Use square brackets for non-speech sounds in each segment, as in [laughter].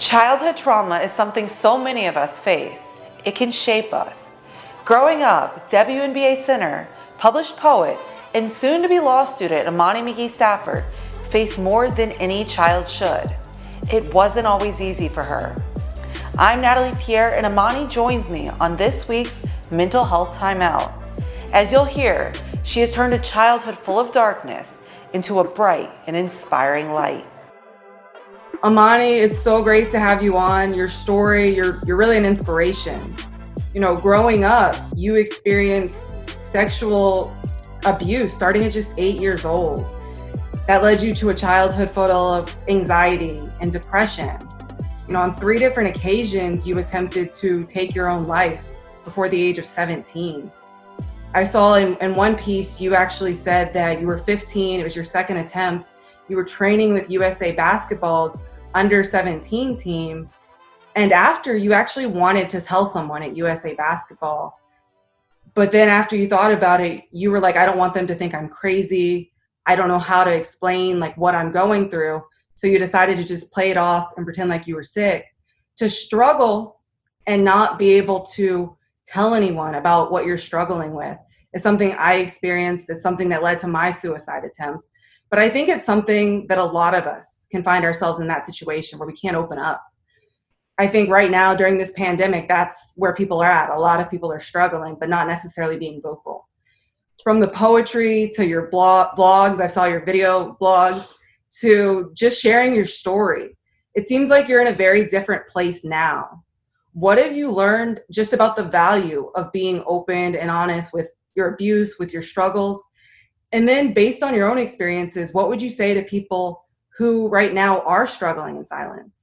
Childhood trauma is something so many of us face. It can shape us. Growing up, WNBA center, published poet, and soon to be law student Imani McGee Stafford faced more than any child should. It wasn't always easy for her. I'm Natalie Pierre, and Imani joins me on this week's Mental Health Timeout. As you'll hear, she has turned a childhood full of darkness into a bright and inspiring light. Imani, it's so great to have you on. Your story, you're you're really an inspiration. You know, growing up, you experienced sexual abuse starting at just 8 years old. That led you to a childhood full of anxiety and depression. You know, on three different occasions you attempted to take your own life before the age of 17. I saw in, in one piece you actually said that you were 15, it was your second attempt. You were training with USA Basketball's under 17 team. And after you actually wanted to tell someone at USA Basketball. But then after you thought about it, you were like, I don't want them to think I'm crazy. I don't know how to explain like what I'm going through. So you decided to just play it off and pretend like you were sick. To struggle and not be able to tell anyone about what you're struggling with. It's something I experienced. It's something that led to my suicide attempt. But I think it's something that a lot of us can find ourselves in that situation where we can't open up. I think right now during this pandemic, that's where people are at. A lot of people are struggling, but not necessarily being vocal. From the poetry to your blog, blogs, I saw your video blog, to just sharing your story. It seems like you're in a very different place now what have you learned just about the value of being open and honest with your abuse, with your struggles? And then, based on your own experiences, what would you say to people who right now are struggling in silence?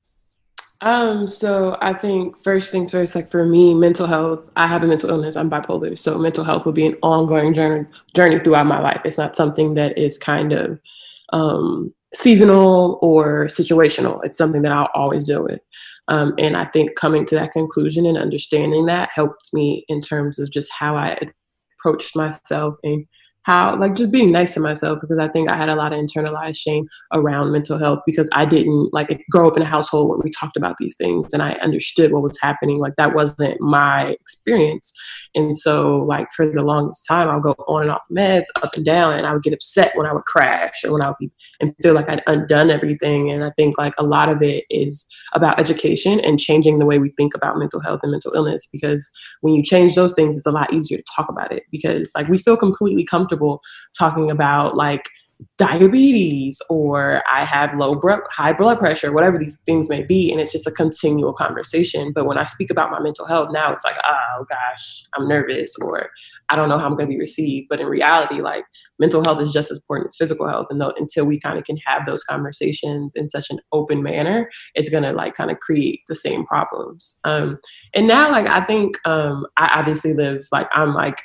Um, so I think first things first, like for me, mental health, I have a mental illness, I'm bipolar. So mental health will be an ongoing journey journey throughout my life. It's not something that is kind of um seasonal or situational. It's something that I'll always deal with. Um, and I think coming to that conclusion and understanding that helped me in terms of just how I approached myself and how like just being nice to myself because I think I had a lot of internalized shame around mental health because I didn't like grow up in a household where we talked about these things and I understood what was happening. Like that wasn't my experience. And so like for the longest time I'll go on and off meds, up and down, and I would get upset when I would crash or when I would be and feel like I'd undone everything. And I think like a lot of it is about education and changing the way we think about mental health and mental illness because when you change those things it's a lot easier to talk about it because like we feel completely comfortable talking about like diabetes or I have low blood, high blood pressure, whatever these things may be. And it's just a continual conversation. But when I speak about my mental health now, it's like, oh gosh, I'm nervous or I don't know how I'm going to be received. But in reality, like mental health is just as important as physical health. And though, until we kind of can have those conversations in such an open manner, it's going to like kind of create the same problems. Um, and now, like, I think um, I obviously live, like, I'm like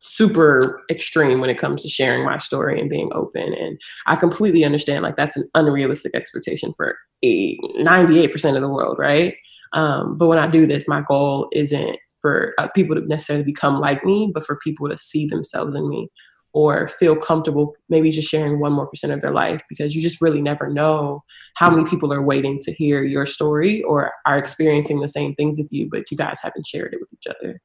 super extreme when it comes to sharing my story and being open and i completely understand like that's an unrealistic expectation for a 98% of the world right um, but when i do this my goal isn't for uh, people to necessarily become like me but for people to see themselves in me or feel comfortable maybe just sharing one more percent of their life because you just really never know how many people are waiting to hear your story or are experiencing the same things with you but you guys haven't shared it with each other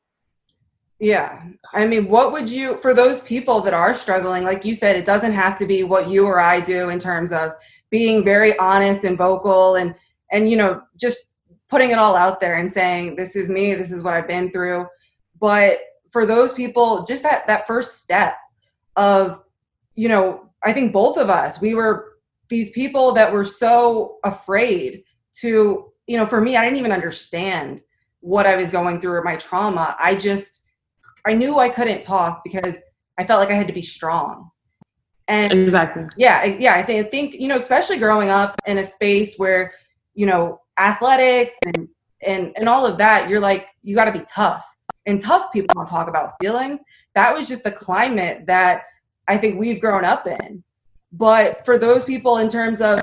yeah. I mean, what would you, for those people that are struggling, like you said, it doesn't have to be what you or I do in terms of being very honest and vocal and, and, you know, just putting it all out there and saying, this is me, this is what I've been through. But for those people, just that, that first step of, you know, I think both of us, we were these people that were so afraid to, you know, for me, I didn't even understand what I was going through or my trauma. I just, I knew I couldn't talk because I felt like I had to be strong. And exactly. Yeah, yeah. I think, I think you know, especially growing up in a space where you know athletics and and and all of that, you're like you got to be tough. And tough people don't talk about feelings. That was just the climate that I think we've grown up in. But for those people, in terms of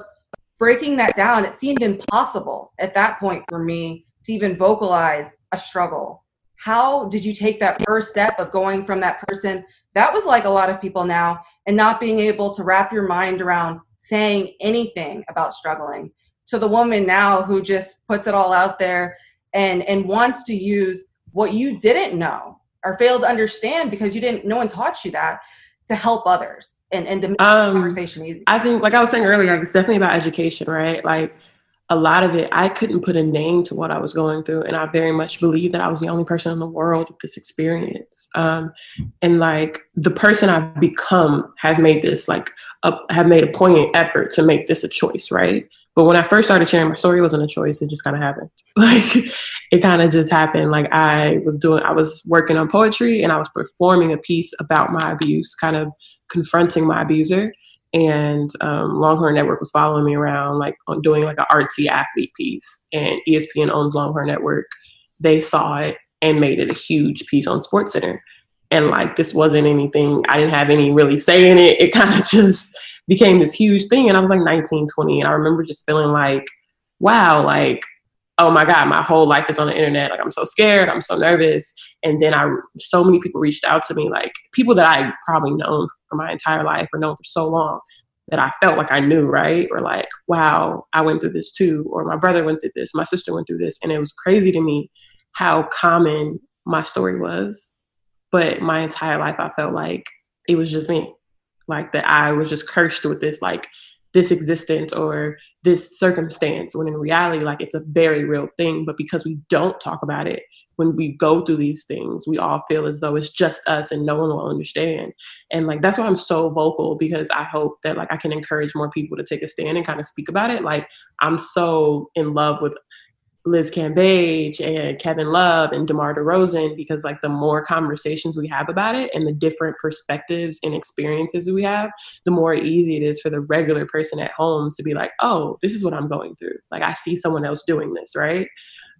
breaking that down, it seemed impossible at that point for me to even vocalize a struggle how did you take that first step of going from that person that was like a lot of people now and not being able to wrap your mind around saying anything about struggling to the woman now who just puts it all out there and and wants to use what you didn't know or failed to understand because you didn't no one taught you that to help others and and to make um, conversation easy. I think like i was saying earlier like, it's definitely about education right? Like a lot of it i couldn't put a name to what i was going through and i very much believe that i was the only person in the world with this experience. Um, and like the person i've become has made this like a, have made a poignant effort to make this a choice right but when I first started sharing my story, it wasn't a choice. It just kind of happened. [laughs] Like it kind of just happened. Like I was doing, I was working on poetry and I was performing a piece about my abuse, kind of confronting my abuser. And um, Longhorn Network was following me around, like doing like an artsy athlete piece. And ESPN owns Longhorn Network. They saw it and made it a huge piece on Sports Center. And like this wasn't anything, I didn't have any really say in it. It kind of [laughs] just became this huge thing. And I was like 19, 20. And I remember just feeling like, wow, like, oh my God, my whole life is on the internet. Like, I'm so scared. I'm so nervous. And then I, so many people reached out to me, like people that I probably known for my entire life or known for so long that I felt like I knew, right? Or like, wow, I went through this too. Or my brother went through this. My sister went through this. And it was crazy to me how common my story was. But my entire life, I felt like it was just me like that I was just cursed with this like this existence or this circumstance when in reality like it's a very real thing. But because we don't talk about it when we go through these things we all feel as though it's just us and no one will understand. And like that's why i'm so vocal because i hope that like i can encourage more people to take a stand and kind of speak about it. Like i'm so in love with Liz Cambage and Kevin Love and DeMar DeRozan because like the more conversations we have about it and the different perspectives and experiences we have, the more easy it is for the regular person at home to be like, oh, this is what I'm going through. Like I see someone else doing this, right?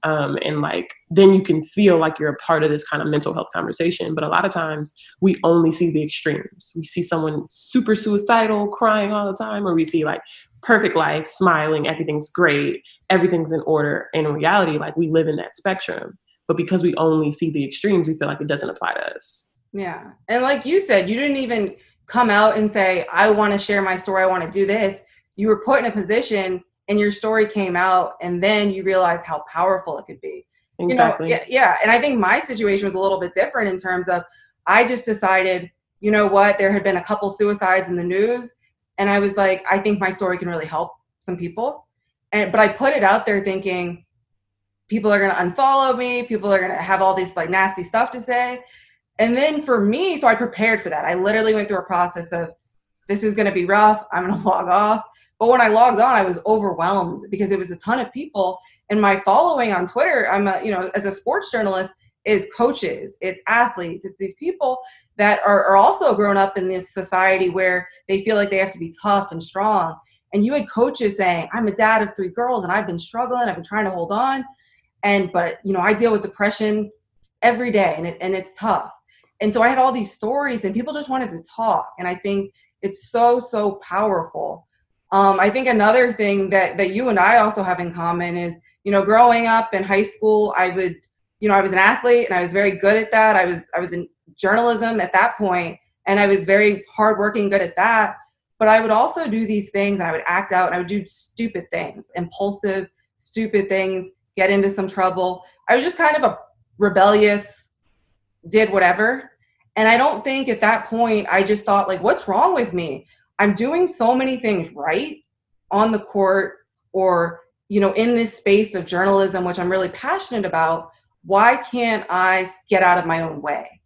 Um, and like then you can feel like you're a part of this kind of mental health conversation. But a lot of times we only see the extremes. We see someone super suicidal crying all the time or we see like perfect life smiling everything's great everything's in order. And in reality like we live in that spectrum. But because we only see the extremes we feel like it doesn't apply to us. Yeah. And like you said you didn't even come out and say i want to share my story i want to do this. You were put in a position and your story came out and then you realized how powerful it could be. Exactly. you know yeah, yeah and i think my situation was a little bit different in terms of i just decided you know what there had been a couple suicides in the news and i was like i think my story can really help some people. And but i put it out there thinking people are going to unfollow me people are going to have all these like nasty stuff to say. And then for me so i prepared for that. I literally went through a process of this is going to be rough i'm going [laughs] to log off but when I logged on, I was overwhelmed because it was a ton of people. And my following on Twitter, I'm a, you know, as a sports journalist, is coaches, it's athletes, it's these people that are, are also grown up in this society where they feel like they have to be tough and strong. And you had coaches saying, I'm a dad of three girls and I've been struggling, I've been trying to hold on. And but you know, I deal with depression every day and it and it's tough. And so I had all these stories and people just wanted to talk. And I think it's so, so powerful um, I think another thing that that you and I also have in common is, you know, growing up in high school, I would, you know, I was an athlete and I was very good at that. I was I was in journalism at that point, and I was very hardworking, good at that. But I would also do these things, and I would act out, and I would do stupid things, impulsive, stupid things, get into some trouble. I was just kind of a rebellious, did whatever. And I don't think at that point I just thought like, what's wrong with me? I'm doing so many things right on the court or you know in this space of journalism which I'm really passionate about why can't I get out of my own way?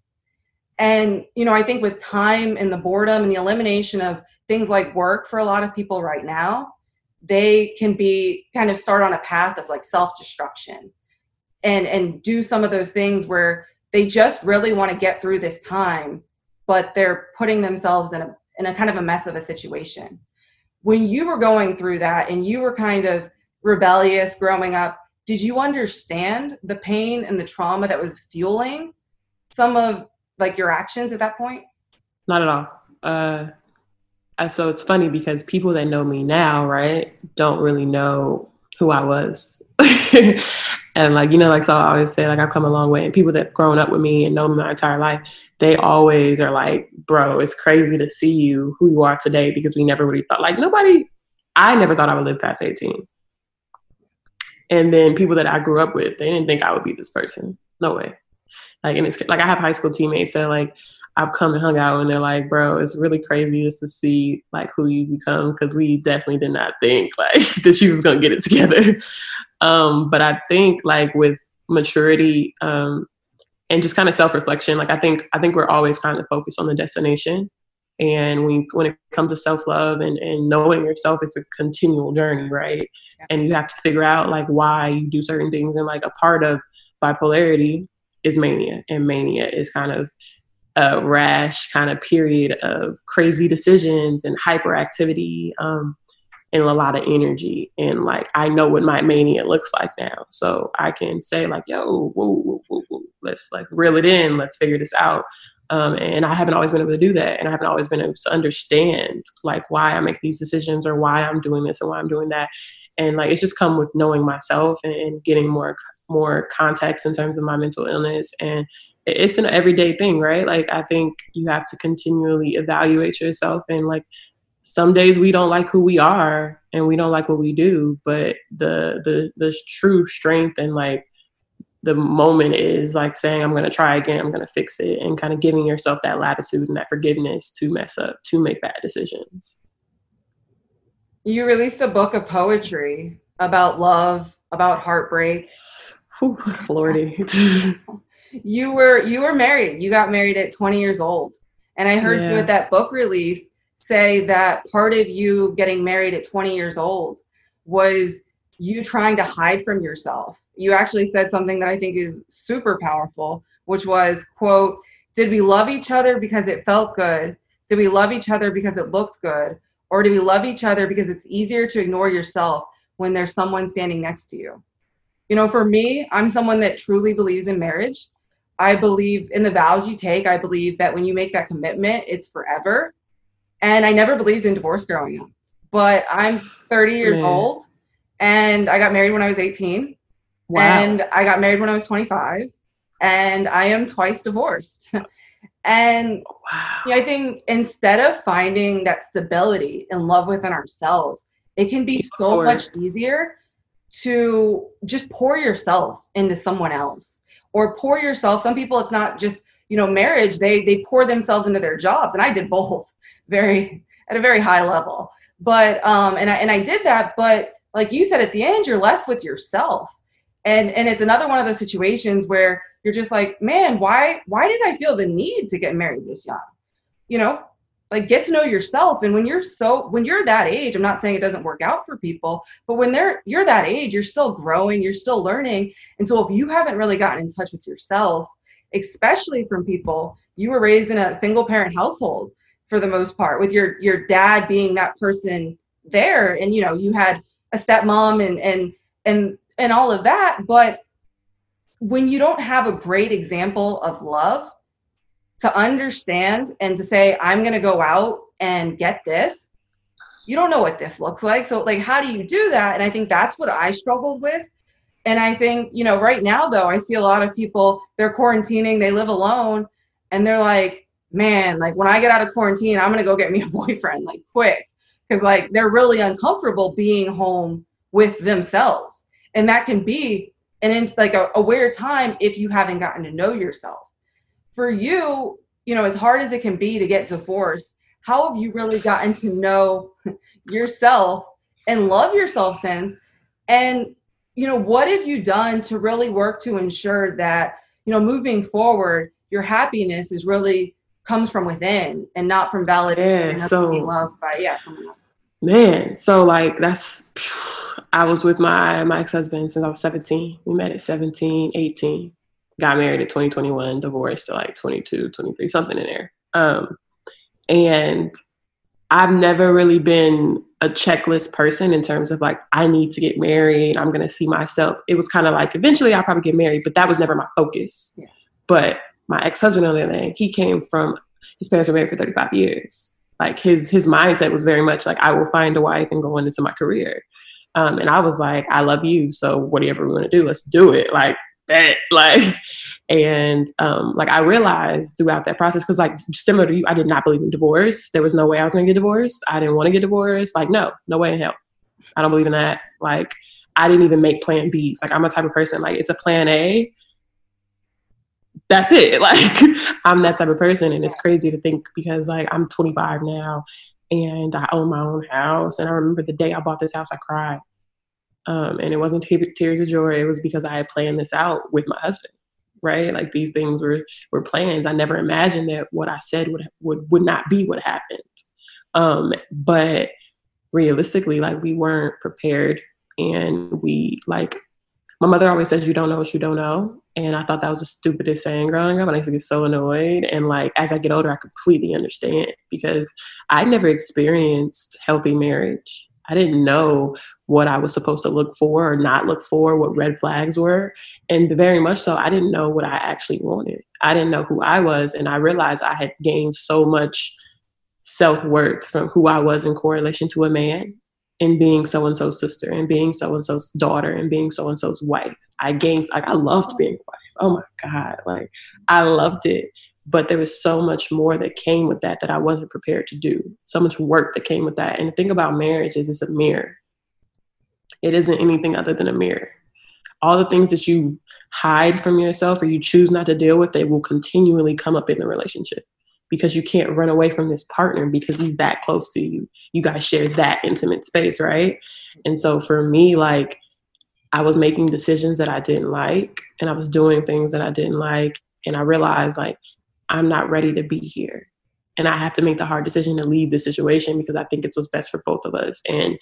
And you know I think with time and the boredom and the elimination of things like work for a lot of people right now they can be kind of start on a path of like self-destruction and and do some of those things where they just really want to get through this time but they're putting themselves in a in a kind of a mess of a situation. When you were going through that and you were kind of rebellious growing up, did you understand the pain and the trauma that was fueling some of like your actions at that point? Not at all. Uh, so it's funny because people that know me now, right, don't really know who I was. [laughs] and like, you know, like so I always say, like I've come a long way. And people that have grown up with me and know me my entire life, they always are like, bro, it's crazy to see you who you are today because we never really thought like nobody I never thought I would live past 18. And then people that I grew up with, they didn't think I would be this person. No way. Like, and it's like I have high school teammates that like I've come and hung out and they're like, bro, it's really crazy just to see like who you become because we definitely did not think [laughs] like that she was gonna get it together. um, but I think like with maturity um, and just kind of self reflection, like I think I think we're always kind of focused on the destination. And when when it comes to self love and, and knowing yourself, it's a continual journey, right? Yeah. And you have to figure out like why you do certain things. And like a part of bipolarity is mania, and mania is kind of a rash kind of period of crazy decisions and hyperactivity um, and a lot of energy. And like, I know what my mania looks like now. So I can say, like, yo, let's like reel it in, let's figure this out. Um, and I haven't always been able to do that. And I haven't always been able to understand like why I make these decisions or why I'm doing this and why I'm doing that. And like, it's just come with knowing myself and getting more more context in terms of my mental illness and it's an everyday thing, right? Like I think you have to continually evaluate yourself and like some days we don't like who we are and we don't like what we do, but the the the true strength and like the moment is like saying I'm going to try again, I'm going to fix it and kind of giving yourself that latitude and that forgiveness to mess up, to make bad decisions. You released a book of poetry about love, about heartbreak. Whew, Lordy. [laughs] you were you were married. You got married at 20 years old. And I heard yeah. you at that book release say that part of you getting married at 20 years old was you trying to hide from yourself. You actually said something that I think is super powerful, which was, quote, did we love each other because it felt good? Did we love each other because it looked good? Or do we love each other because it's easier to ignore yourself when there's someone standing next to you? You know, for me, I'm someone that truly believes in marriage. I believe in the vows you take. I believe that when you make that commitment, it's forever. And I never believed in divorce growing up. But I'm 30 years Man. old and I got married when I was 18. Wow. And I got married when I was 25. And I am twice divorced. [laughs] and wow. yeah, I think instead of finding that stability and love within ourselves, it can be so much easier to just pour yourself into someone else or pour yourself some people it's not just you know marriage they they pour themselves into their jobs and i did both [laughs] very at a very high level. But um and i and i did that but like you said at the end you're left with yourself. And and it's another one of those situations where you're just like man why why did i feel the need to get married this young? You know like get to know yourself. And when you're so when you're that age i'm not saying it doesn't work out for people but when they're you're that age you're still growing you're still learning. And so if you haven't really gotten in touch with yourself especially from people you were raised in a single parent household for the most part with your your dad being that person there. And you know you had a stepmom and and and and all of that. But when you don't have a great example of love to understand and to say i'm going to go out and get this you don't know what this looks like. So like how do you do that? And i think that's what i struggled with. And i think you know right now though i see a lot of people they're quarantining they live alone and they're like man like when i get out of quarantine i'm going to go get me a [laughs] boyfriend like quick. Because like they're really uncomfortable being home with themselves. And that can be an in like a, a weird time if you haven't gotten to know yourself for you, you know, as hard as it can be to get divorced, how have you really gotten to know yourself and love yourself since? And, you know, what have you done to really work to ensure that, you know, moving forward, your happiness is really comes from within and not from validation yeah, so, being loved by yeah, someone else. Man, so like that's I was with my my ex-husband since I was 17. We met at 17, 18 got married at 2021, divorced at like 22, 23, something in there. Um, and I've never really been a checklist person in terms of like, I need to get married. I'm going to see myself. It was kind of like, eventually I'll probably get married, but that was never my focus. Yeah. But my ex husband, on the other hand, he came from, his parents were married for 35 years. Like his, his mindset was very much like, I will find a wife and go on into my career. Um, and I was like, I love you. So whatever we want to do, let's do it. Like that [laughs] like and um like i realized throughout that process because like similar to you i did not believe in divorce there was no way i was going to get divorced i didn't want to get divorced like no no way in hell i don't believe in that like I didn't even make plan Bs. Like I'm a type of person, like it's a plan A. That's it. [laughs] Like I'm that type of person. And it's crazy to think because like I'm 25 now and I own my own house. And I remember the day I bought this house, I cried. Um, and it wasn't t- tears of joy. It was because I had planned this out with my husband, right? Like these things were were plans. I never imagined that what I said would would would not be what happened. Um, but realistically, like we weren't prepared, and we like my mother always says you don't know what you don't know and i thought that was the stupidest saying growing up and i used to get so annoyed and like as i get older i completely understand because i never experienced healthy marriage i didn't know what i was supposed to look for or not look for what red flags were and very much so i didn't know what i actually wanted i didn't know who i was and i realized i had gained so much self-worth from who i was in correlation to a man and being so and so's sister and being so and so's daughter and being so and so's wife. I gained like I loved being wife. Oh my God. Like I loved it. But there was so much more that came with that that I wasn't prepared to do. So much work that came with that. And the thing about marriage is it's a mirror. It isn't anything other than a mirror. All the things that you hide from yourself or you choose not to deal with, they will continually come up in the relationship because you can't run away from this partner because he's that close to you. You guys share that intimate space, right? And so for me, like, I was making decisions that I didn't like and I was doing things that I didn't like. And I realized, like, I'm not ready to be here. And I have to make the hard decision to leave the situation because I think it's what's best for both of us. And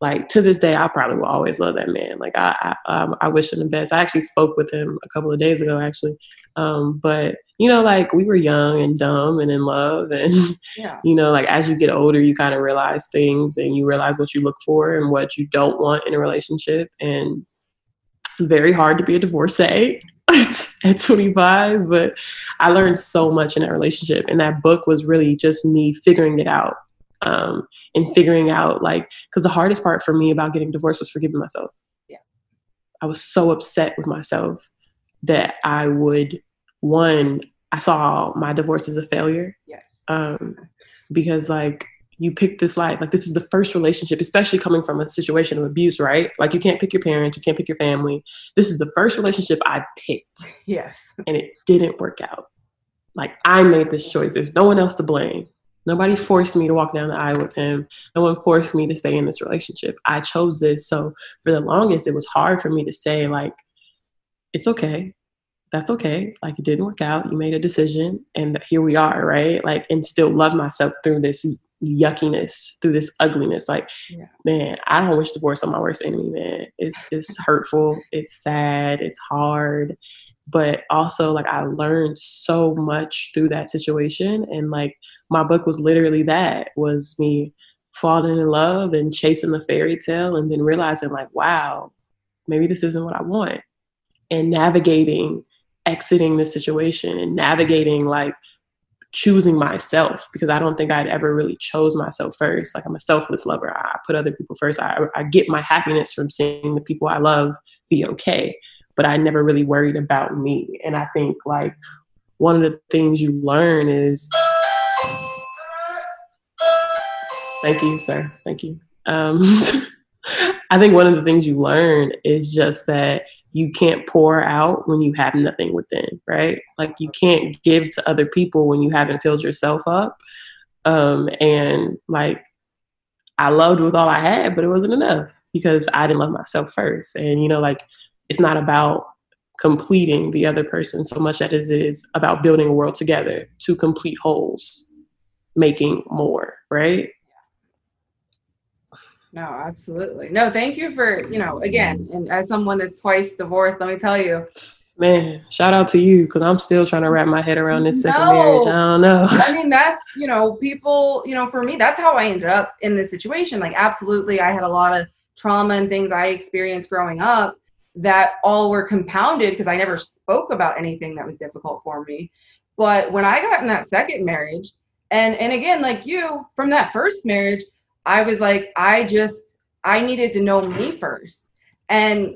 like to this day, I probably will always love that man. Like I, I, um, I wish him the best. I actually spoke with him a couple of days ago, actually, um, but you know, like we were young and dumb and in love, [laughs] and yeah. you know, like as you get older, you kind of realize things and you realize what you look for and what you don't want in a relationship. And it's very hard to be a divorcee [laughs] at 25, but I learned so much in that relationship. And that book was really just me figuring it out um, and figuring out like because the hardest part for me about getting divorced was forgiving myself. Yeah, I was so upset with myself that I would one, I saw my divorce as a failure. Yes. Um, because like you pick this life, like this is the first relationship, especially coming from a situation of abuse, right? Like you can't pick your parents, you can't pick your family. This is the first relationship I picked. Yes. And it didn't work out. Like I made this choice. There's no one else to blame. Nobody forced me to walk down the aisle with him. No one forced me to stay in this relationship. I chose this. So for the longest, it was hard for me to say, like, it's okay that's okay. Like it didn't work out. You made a decision and here we are, right? Like, and still love myself through this yuckiness, through this ugliness. Like, yeah. man, I don't wish divorce on my worst enemy, man. It's it's hurtful, it's sad, it's hard. But also like I learned so much through that situation. And like my book was literally that was me falling in love and chasing the fairy tale and then realizing like, wow, maybe this isn't what I want. And navigating exiting the situation and navigating like choosing myself because I don't think I'd ever really chose myself first. Like I'm a selfless lover. I put other people first. I, I get my happiness from seeing the people I love be okay, but I never really worried about me. And I think like one of the things you learn is thank you, sir. Thank you. Um, [laughs] I think one of the things you learn is just that you can't pour out when you have nothing within, right? Like you can't give to other people when you haven't filled yourself up. Um, and like I loved with all I had, but it wasn't enough because I didn't love myself first. And you know, like it's not about completing the other person so much as it is about building a world together, to complete wholes, making more, right? No, absolutely. No, thank you for, you know, again, and as someone that's twice divorced, let me tell you. Man, shout out to you because I'm still trying to wrap my head around this second no. marriage. I don't know. I mean, that's, you know, people, you know, for me, that's how I ended up in this situation. Like, absolutely, I had a lot of trauma and things I experienced growing up that all were compounded because I never spoke about anything that was difficult for me. But when I got in that second marriage, and and again, like you, from that first marriage, I was like, I just, I needed to know me first. And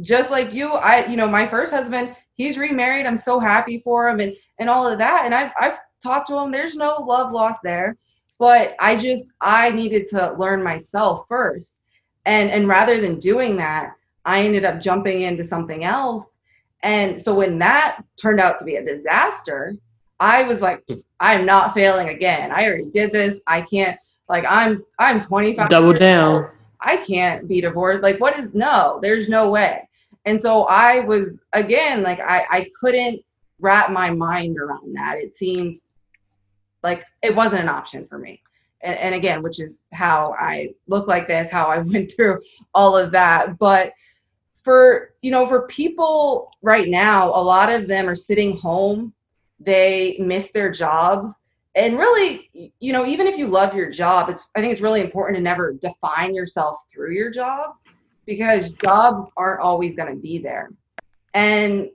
just like you, I, you know, my first husband, he's remarried. I'm so happy for him and, and all of that. And I've, I've talked to him. There's no love lost there. But I just, I needed to learn myself first. And and rather than doing that, I ended up jumping into something else. And so when that turned out to be a disaster, I was like, I'm not failing again. I already did this. I can't like I'm I'm 25. Double down. Old. I can't be divorced. Like what is no, there's no way. And so I was again like I I couldn't wrap my mind around that. It seems like it wasn't an option for me. And, and again, which is how I look like this, how I [laughs] went through all of that. But for you know for people right now a lot of them are sitting home they miss their jobs and really you know even if you love your job it's i think it's really important to never define yourself through your job because jobs aren't always going to be there. And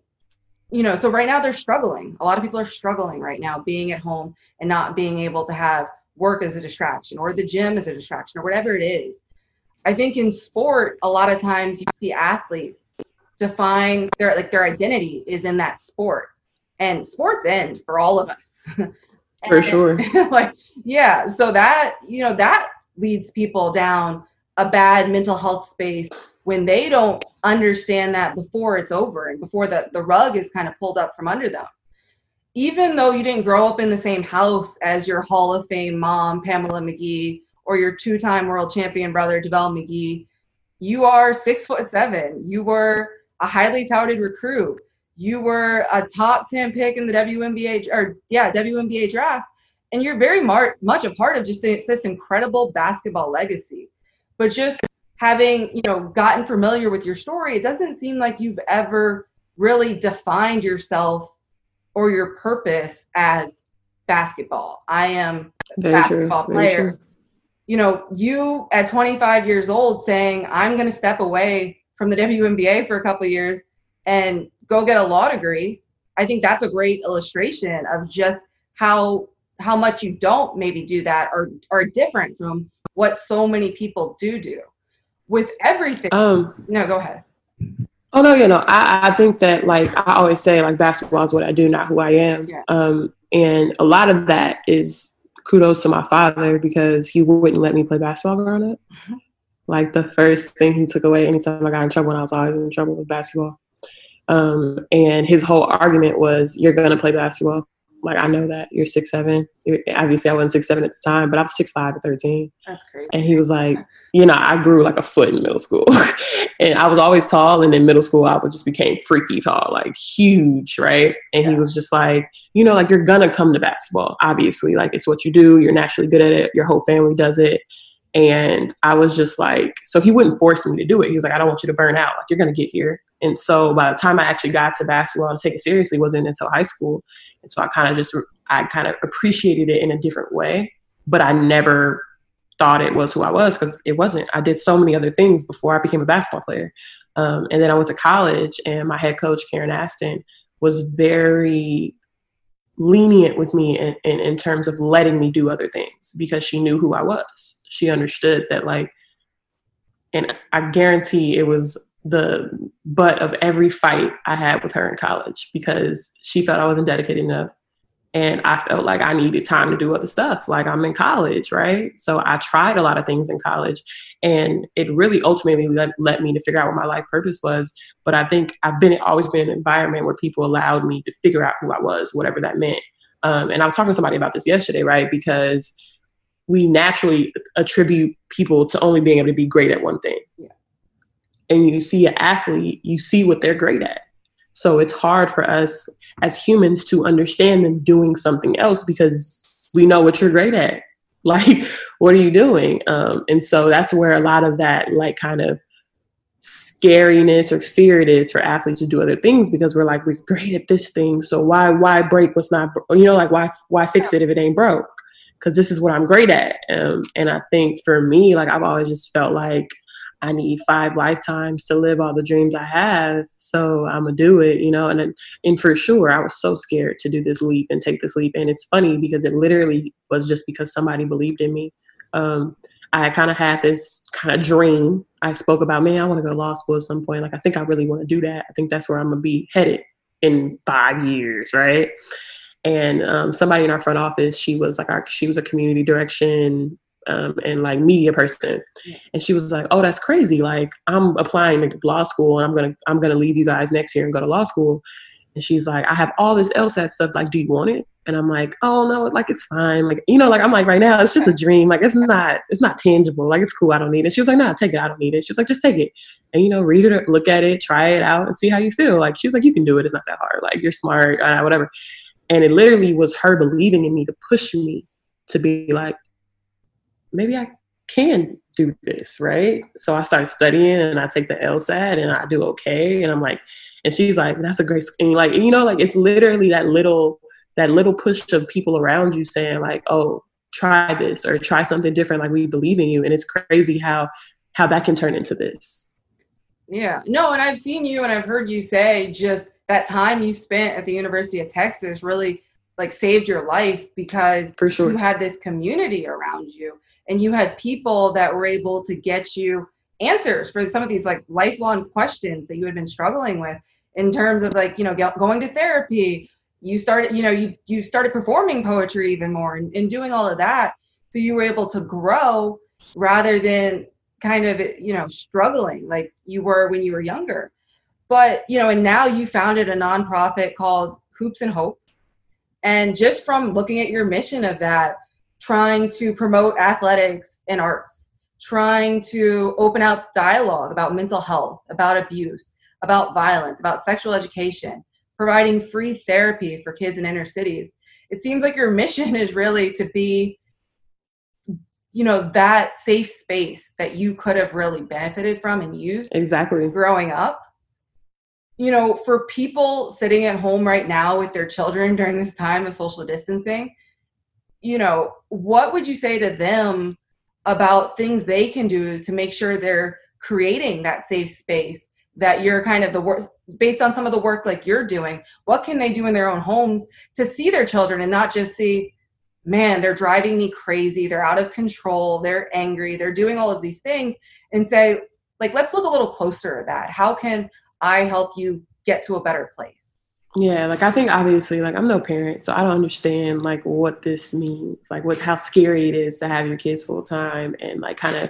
you know so right now they're struggling. A lot of people are struggling right now being at home and not being able to have work as a distraction or the gym as a distraction or whatever it is. I think in sport, a lot of times you see athletes define their like their identity is in that sport, and sports end for all of us. [laughs] for sure. [laughs] like yeah, so that you know that leads people down a bad mental health space when they don't understand that before it's over and before the, the rug is kind of pulled up from under them. Even though you didn't grow up in the same house as your Hall of Fame mom, Pamela McGee, or your two-time world champion brother, JaVale McGee, you are six foot seven. You were a highly touted recruit. You were a top 10 pick in the WNBA or yeah, WNBA draft. And you're very mar- much a part of just this, this incredible basketball legacy. But just having, you know, gotten familiar with your story, it doesn't seem like you've ever really defined yourself or your purpose as basketball. I am a very basketball true. player you know, you at 25 years old saying, I'm going to step away from the WNBA for a couple years and go get a law degree, I think that's a great illustration of just how how much you don't maybe do that or are different from what so many people do do with everything. Um, no, go ahead. Oh no, you know, I, I think that like I always say, like basketball is what I do, not who I am. Yeah. Um, and a lot of that is kudos to my father because he wouldn't let me play basketball growing up. Mm-hmm. Like the first thing he took away anytime I got in trouble when I was always in trouble was basketball. Um, and his whole argument was, "You're gonna play basketball." Like I know that you're six seven. You're, obviously, I wasn't six seven at the time, but I was six five at thirteen. That's crazy. And he was like, you know, I grew like a foot in middle school, [laughs] and I was always tall. And in middle school, I would just became freaky tall, like huge, right? And yeah. he was just like, you know, like you're gonna come to basketball. Obviously, like it's what you do. You're naturally good at it. Your whole family does it. And I was just like, so he wouldn't force me to do it. He was like, I don't want you to burn out. Like you're gonna get here. And so by the time I actually got to basketball and take it seriously, wasn't until high school. And so I kind of just, I kind of appreciated it in a different way, but I never thought it was who I was because it wasn't. I did so many other things before I became a basketball player. Um, and then I went to college, and my head coach, Karen Aston, was very lenient with me in, in, in terms of letting me do other things because she knew who I was. She understood that, like, and I guarantee it was the butt of every fight I had with her in college because she felt I wasn't dedicated enough. And I felt like I needed time to do other stuff. Like I'm in college, right? So I tried a lot of things in college. And it really ultimately led, led me to figure out what my life purpose was. But I think I've been always been in an environment where people allowed me to figure out who I was, whatever that meant. Um, and I was talking to somebody about this yesterday, right? Because we naturally attribute people to only being able to be great at one thing. Yeah and you see an athlete, you see what they're great at. So it's hard for us as humans to understand them doing something else because we know what you're great at. [laughs] Like, what are you doing? Um, and so that's where a lot of that, like, kind of scariness or fear it is for athletes to do other things because we're like we're great at this thing so why why break what's not you know like why why fix it if it ain't broke because this is what i'm great at um, and i think for me like i've always just felt like I need five lifetimes to live all the dreams I have. So I'm gonna do it, you know. And and for sure, I was so scared to do this leap and take this leap. And it's funny because it literally was just because somebody believed in me. Um, I kind of had this kind of dream. I spoke about, man, I want to go to law school at some point. Like, I think I really want to do that. I think that's where I'm gonna be headed in five years, right? And um, somebody in our front office, she was like our, she was a community direction um, and like media person. And she was like, "Oh, that's crazy! Like I'm applying to law school, and I'm gonna I'm gonna leave you guys next year and go to law school." And she's like, I have all this LSAT stuff. Like, do you want it? And I'm like, oh no, like it's fine. Like, you know, like I'm like right now, it's just a dream. Like it's not, it's not tangible. Like it's cool. I don't need it. She was like, no, take it. I don't need it. She's like, just take it. And you know, read it, look at it, try it out, and see how you feel. Like she was like, you can do it. It's not that hard. Like you're smart, uh, whatever. And it literally was her believing in me to push me to be like, maybe I can do this, right? So I start studying and I take the LSAT and I do okay. And I'm like, and she's like, that's a great, and like, you know, like it's literally that little, that little push of people around you saying like, oh, try this or try something different. Like we believe in you. And it's crazy how, how that can turn into this. Yeah, no, and I've seen you and I've heard you say just that time you spent at the University of Texas really like saved your life because for sure. you had this community around you and you had people that were able to get you answers for some of these like lifelong questions that you had been struggling with in terms of like you know going to therapy. You started you know you you started performing poetry even more and, and doing all of that. So you were able to grow rather than kind of you know struggling like you were when you were younger. But you know and now you founded a nonprofit called hoops and hope and just from looking at your mission of that trying to promote athletics and arts trying to open up dialogue about mental health about abuse about violence, about sexual education, providing free therapy for kids in inner cities. It seems like your [laughs] mission is really to be you know that safe space that you could have really benefited from and used exactly growing up you know for people sitting at home right now with their children during this time of social distancing you know what would you say to them about things they can do to make sure they're creating that safe space that you're kind of the work based on some of the work like you're doing what can they do in their own homes to see their children and not just see man they're driving me crazy they're out of control they're angry they're doing all of these things and say like let's look a little closer at that. How can i help you get to a better place yeah like i think obviously like i'm no parent so i don't understand like what this means like what how scary it is to have your kids full time and like kind of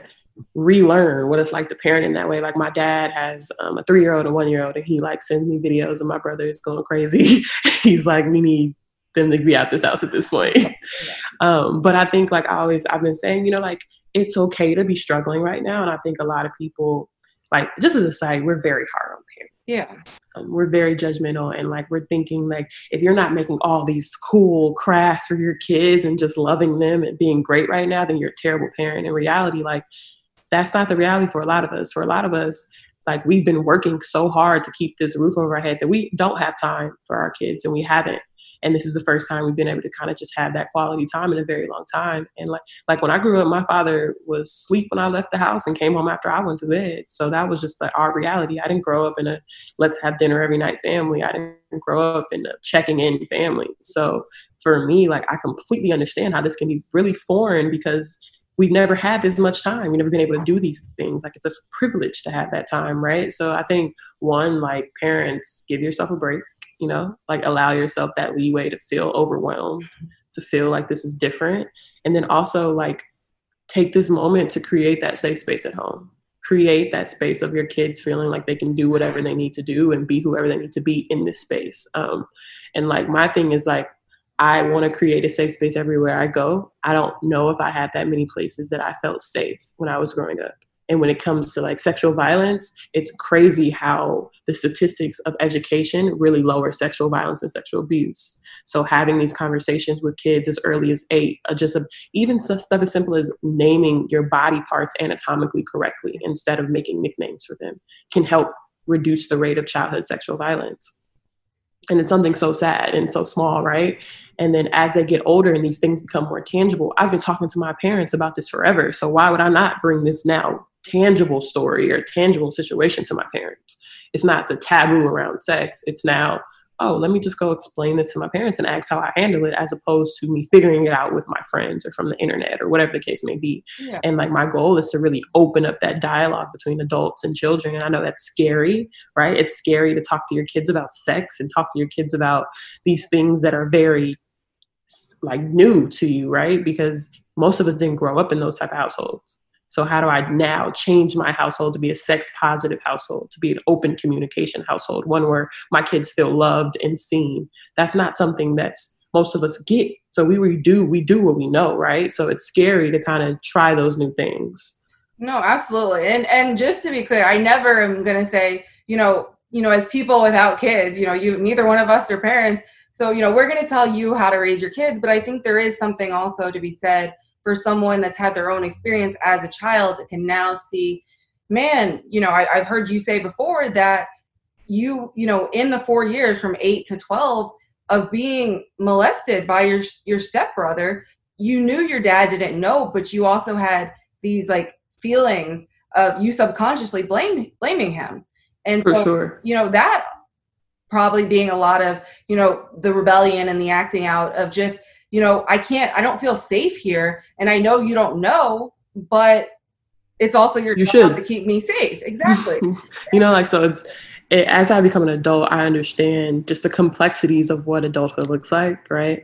relearn what it's like to parent in that way. Like my dad has um, a three year old and one year old, and he like sends me videos of my brother is going crazy. [laughs] He's like, we need them to be out this house at this point. [laughs] um, but I think like I always I've been saying, you know, like it's okay to be struggling right now, and I think a lot of people like just as a side, we're very hard on. Yeah. Um, we're very judgmental and like we're thinking like if you're not making all these cool crafts for your kids and just loving them and being great right now, then you're a terrible parent. In reality, like that's not the reality for a lot of us. For a lot of us, like we've been working so hard to keep this roof over our head that we don't have time for our kids and we haven't. And this is the first time we've been able to kind of just have that quality time in a very long time. And like like when I grew up, my father was asleep when I left the house and came home after I went to bed. So that was just like our reality. I didn't grow up in a let's have dinner every night family. I didn't grow up in a checking in family. So for me, like I completely understand how this can be really foreign because we've never had this much time. We've never been able to do these things. Like it's a privilege to have that time, right? So I think one, like parents, give yourself a break, you know, like allow yourself that leeway to feel overwhelmed, to feel like this is different. And then also like take this moment to create that safe space at home. Create that space of your kids feeling like they can do whatever they need to do and be whoever they need to be in this space. Um, and like my thing is like I want to create a safe space everywhere I go. I don't know if I had that many places that I felt safe when I was growing up. And when it comes to like sexual violence, it's crazy how the statistics of education really lower sexual violence and sexual abuse. So having these conversations with kids as early as eight, uh, just a, even stuff as simple as naming your body parts anatomically correctly instead of making nicknames for them, can help reduce the rate of childhood sexual violence and it's something so sad and so small, right? And then as they get older and these things become more tangible, I've been talking to my parents about this forever. So why would I not bring this now tangible story or tangible situation to my parents? It's not the taboo around sex. It's now oh, let me just go explain this to my parents and ask how I handle it as opposed to me figuring it out with my friends or from the internet or whatever the case may be. Yeah. And like my goal is to really open up that dialogue between adults and children. And I know that's scary, right? It's scary to talk to your kids about sex and talk to your kids about these things that are very like new to you, right? Because most of us didn't grow up in those type of households. So how do I now change my household to be a sex positive household, to be an open communication household, one where my kids feel loved and seen? That's not something that's most of us get. So we redo, we do what we know, right? So it's scary to kind of try those new things. No, absolutely. And and just to be clear, I never am gonna say, you know, you know, as people without kids, you know, you neither one of us are parents. So, you know, we're gonna tell you how to raise your kids, but I think there is something also to be said for someone that's had their own experience as a child can now see, man, you know, I, I've heard you say before that you, you know, in the four years from eight to 12 of being molested by your, your stepbrother, you knew your dad didn't know, but you also had these like feelings of you subconsciously blame, blaming him. And so, sure. you know, that probably being a lot of, you know, the rebellion and the acting out of just you know, I can't, I don't feel safe here. And I know you don't know, but it's also your you job should. to keep me safe. Exactly. [laughs] you know, like, so it's, it, as I become an adult, I understand just the complexities of what adulthood looks like, right?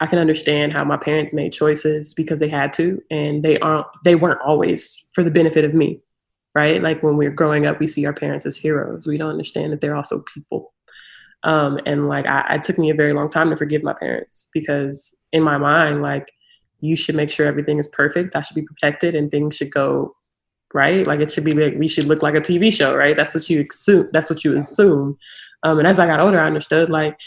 I can understand how my parents made choices because they had to, and they aren't, they weren't always for the benefit of me, right? Like when we're growing up, we see our parents as heroes. We don't understand that they're also people. Um, and like, I, it took me a very long time to forgive my parents because in my mind, like, you should make sure everything is perfect. That should be protected and things should go right. Like it should be like we should look like a TV show, right? That's what you assume. That's what you assume. Um, and as I got older, I understood like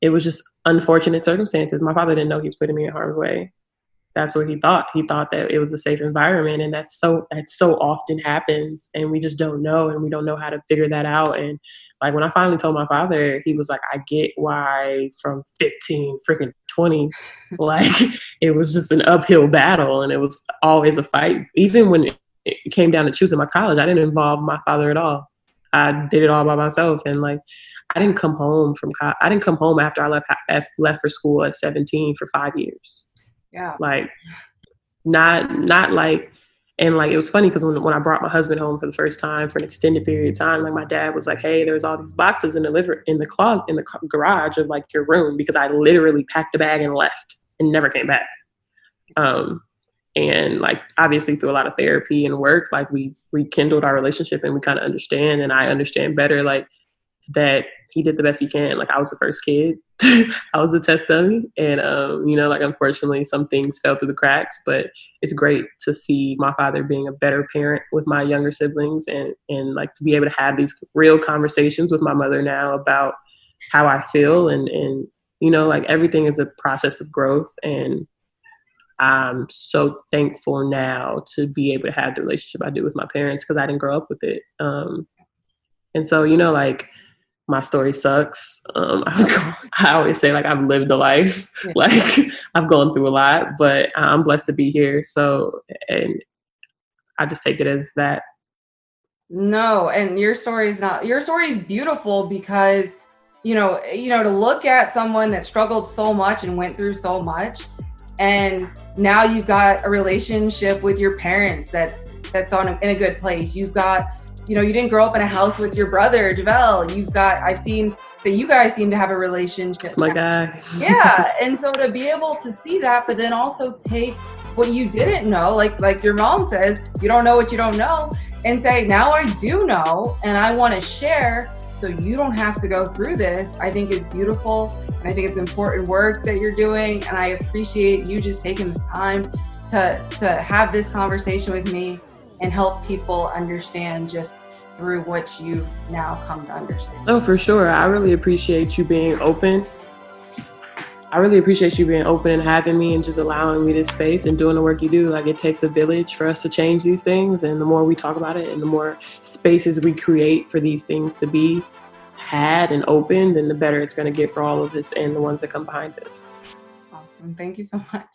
it was just unfortunate circumstances. My father didn't know he was putting me in harm's way. That's what he thought. He thought that it was a safe environment, and that's so that so often happens, and we just don't know, and we don't know how to figure that out. And like when I finally told my father, he was like, I get why from 15 freaking 20, [laughs] like it was just an uphill battle and it was always a fight. Even when it came down to choosing my college, I didn't involve my father at all. I did it all by myself. And like, I didn't come home from, co- I didn't come home after I left, left for school at 17 for five years. Yeah. Like, not, not like, and like it was funny because when, when I brought my husband home for the first time for an extended period of time, like my dad was like, "Hey, there's all these boxes in the liver in the closet in the garage of like your room," because I literally packed a bag and left and never came back. Um, and like obviously through a lot of therapy and work, like we rekindled our relationship and we kind of understand, and I understand better like that he did the best he can. Like I was the first kid, [laughs] I was a test dummy, and um, you know, like unfortunately, some things fell through the cracks. But it's great to see my father being a better parent with my younger siblings, and and like to be able to have these real conversations with my mother now about how I feel, and and you know, like everything is a process of growth, and I'm so thankful now to be able to have the relationship I do with my parents because I didn't grow up with it. Um, and so, you know, like my story sucks. Um, [laughs] I always say like I've lived a life, yeah. [laughs] like I've gone through a lot, but I'm blessed to be here. So, and I just take it as that. No, and your story is not. Your story is beautiful because, you know, you know, to look at someone that struggled so much and went through so much, and now you've got a relationship with your parents that's that's on a, in a good place. You've got you know, you didn't grow up in a house with your brother, JaVale. You've got, I've seen that you guys seem to have a relationship. That's my guy. yeah. [laughs] And so to be able to see that, but then also take what you didn't know, like like your mom says, you don't know what you don't know, and say, now I do know and I want to share so you don't have to go through this, I think is beautiful. And I think it's important work that you're doing. And I appreciate you just taking this time to to have this conversation with me and help people understand just through what you've now come to understand. Oh, for sure. I really appreciate you being open. I really appreciate you being open and having me and just allowing me this space and doing the work you do. Like it takes a village for us to change these things. And the more we talk about it and the more spaces we create for these things to be had and opened, then the better it's going to get for all of us and the ones that come behind us. Awesome. Thank you so much.